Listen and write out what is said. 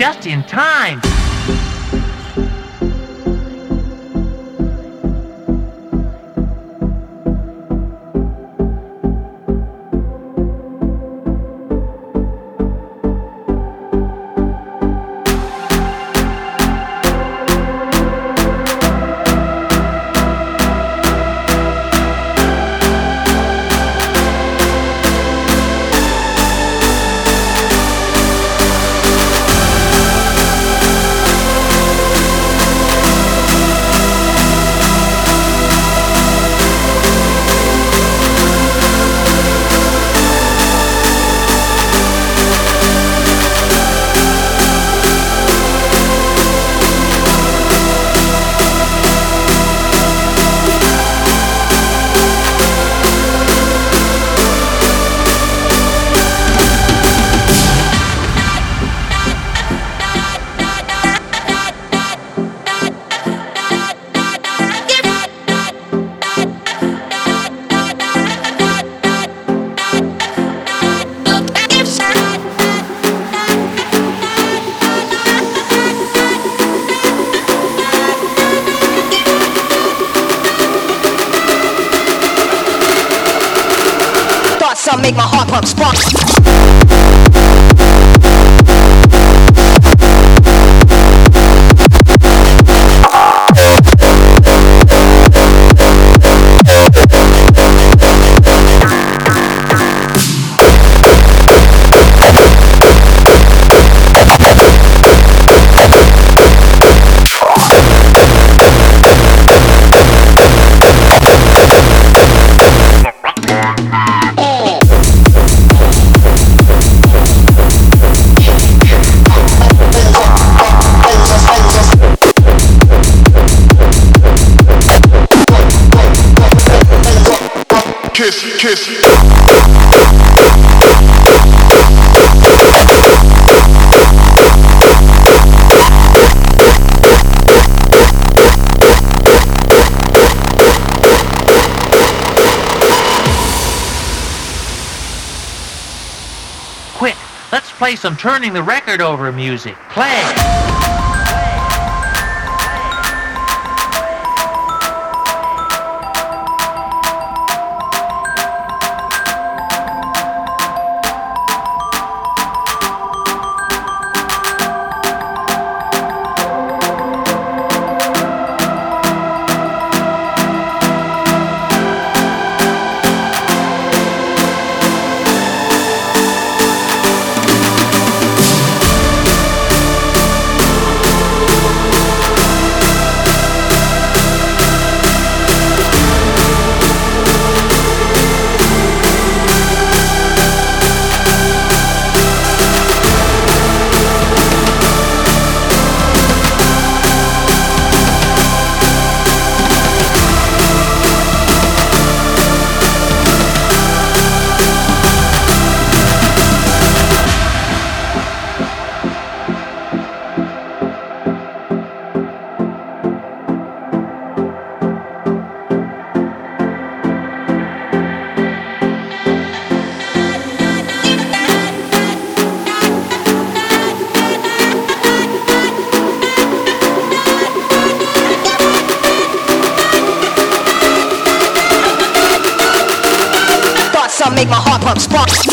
just in time. Make my heart pump spark. Quick, let's play some turning the record over music. Play! Make my heart pump spark.